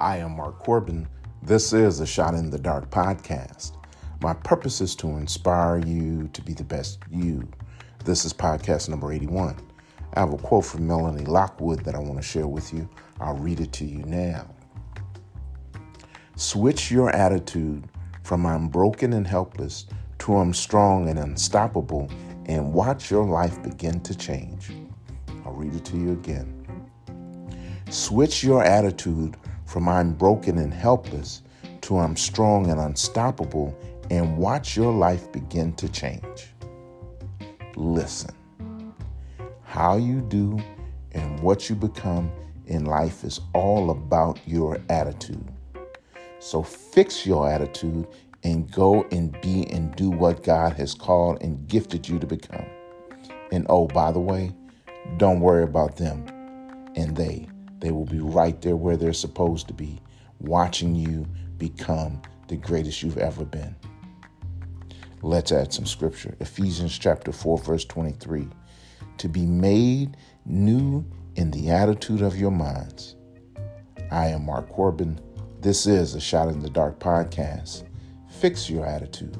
I am Mark Corbin. This is a Shot in the Dark podcast. My purpose is to inspire you to be the best you. This is podcast number 81. I have a quote from Melanie Lockwood that I want to share with you. I'll read it to you now. Switch your attitude from I'm broken and helpless to I'm strong and unstoppable and watch your life begin to change. I'll read it to you again. Switch your attitude from I'm broken and helpless to I'm strong and unstoppable and watch your life begin to change. Listen, how you do and what you become in life is all about your attitude. So fix your attitude and go and be and do what God has called and gifted you to become. And oh, by the way, don't worry about them and they. They will be right there where they're supposed to be, watching you become the greatest you've ever been. Let's add some scripture. Ephesians chapter 4, verse 23. To be made new in the attitude of your minds. I am Mark Corbin. This is a Shot in the Dark podcast. Fix your attitude.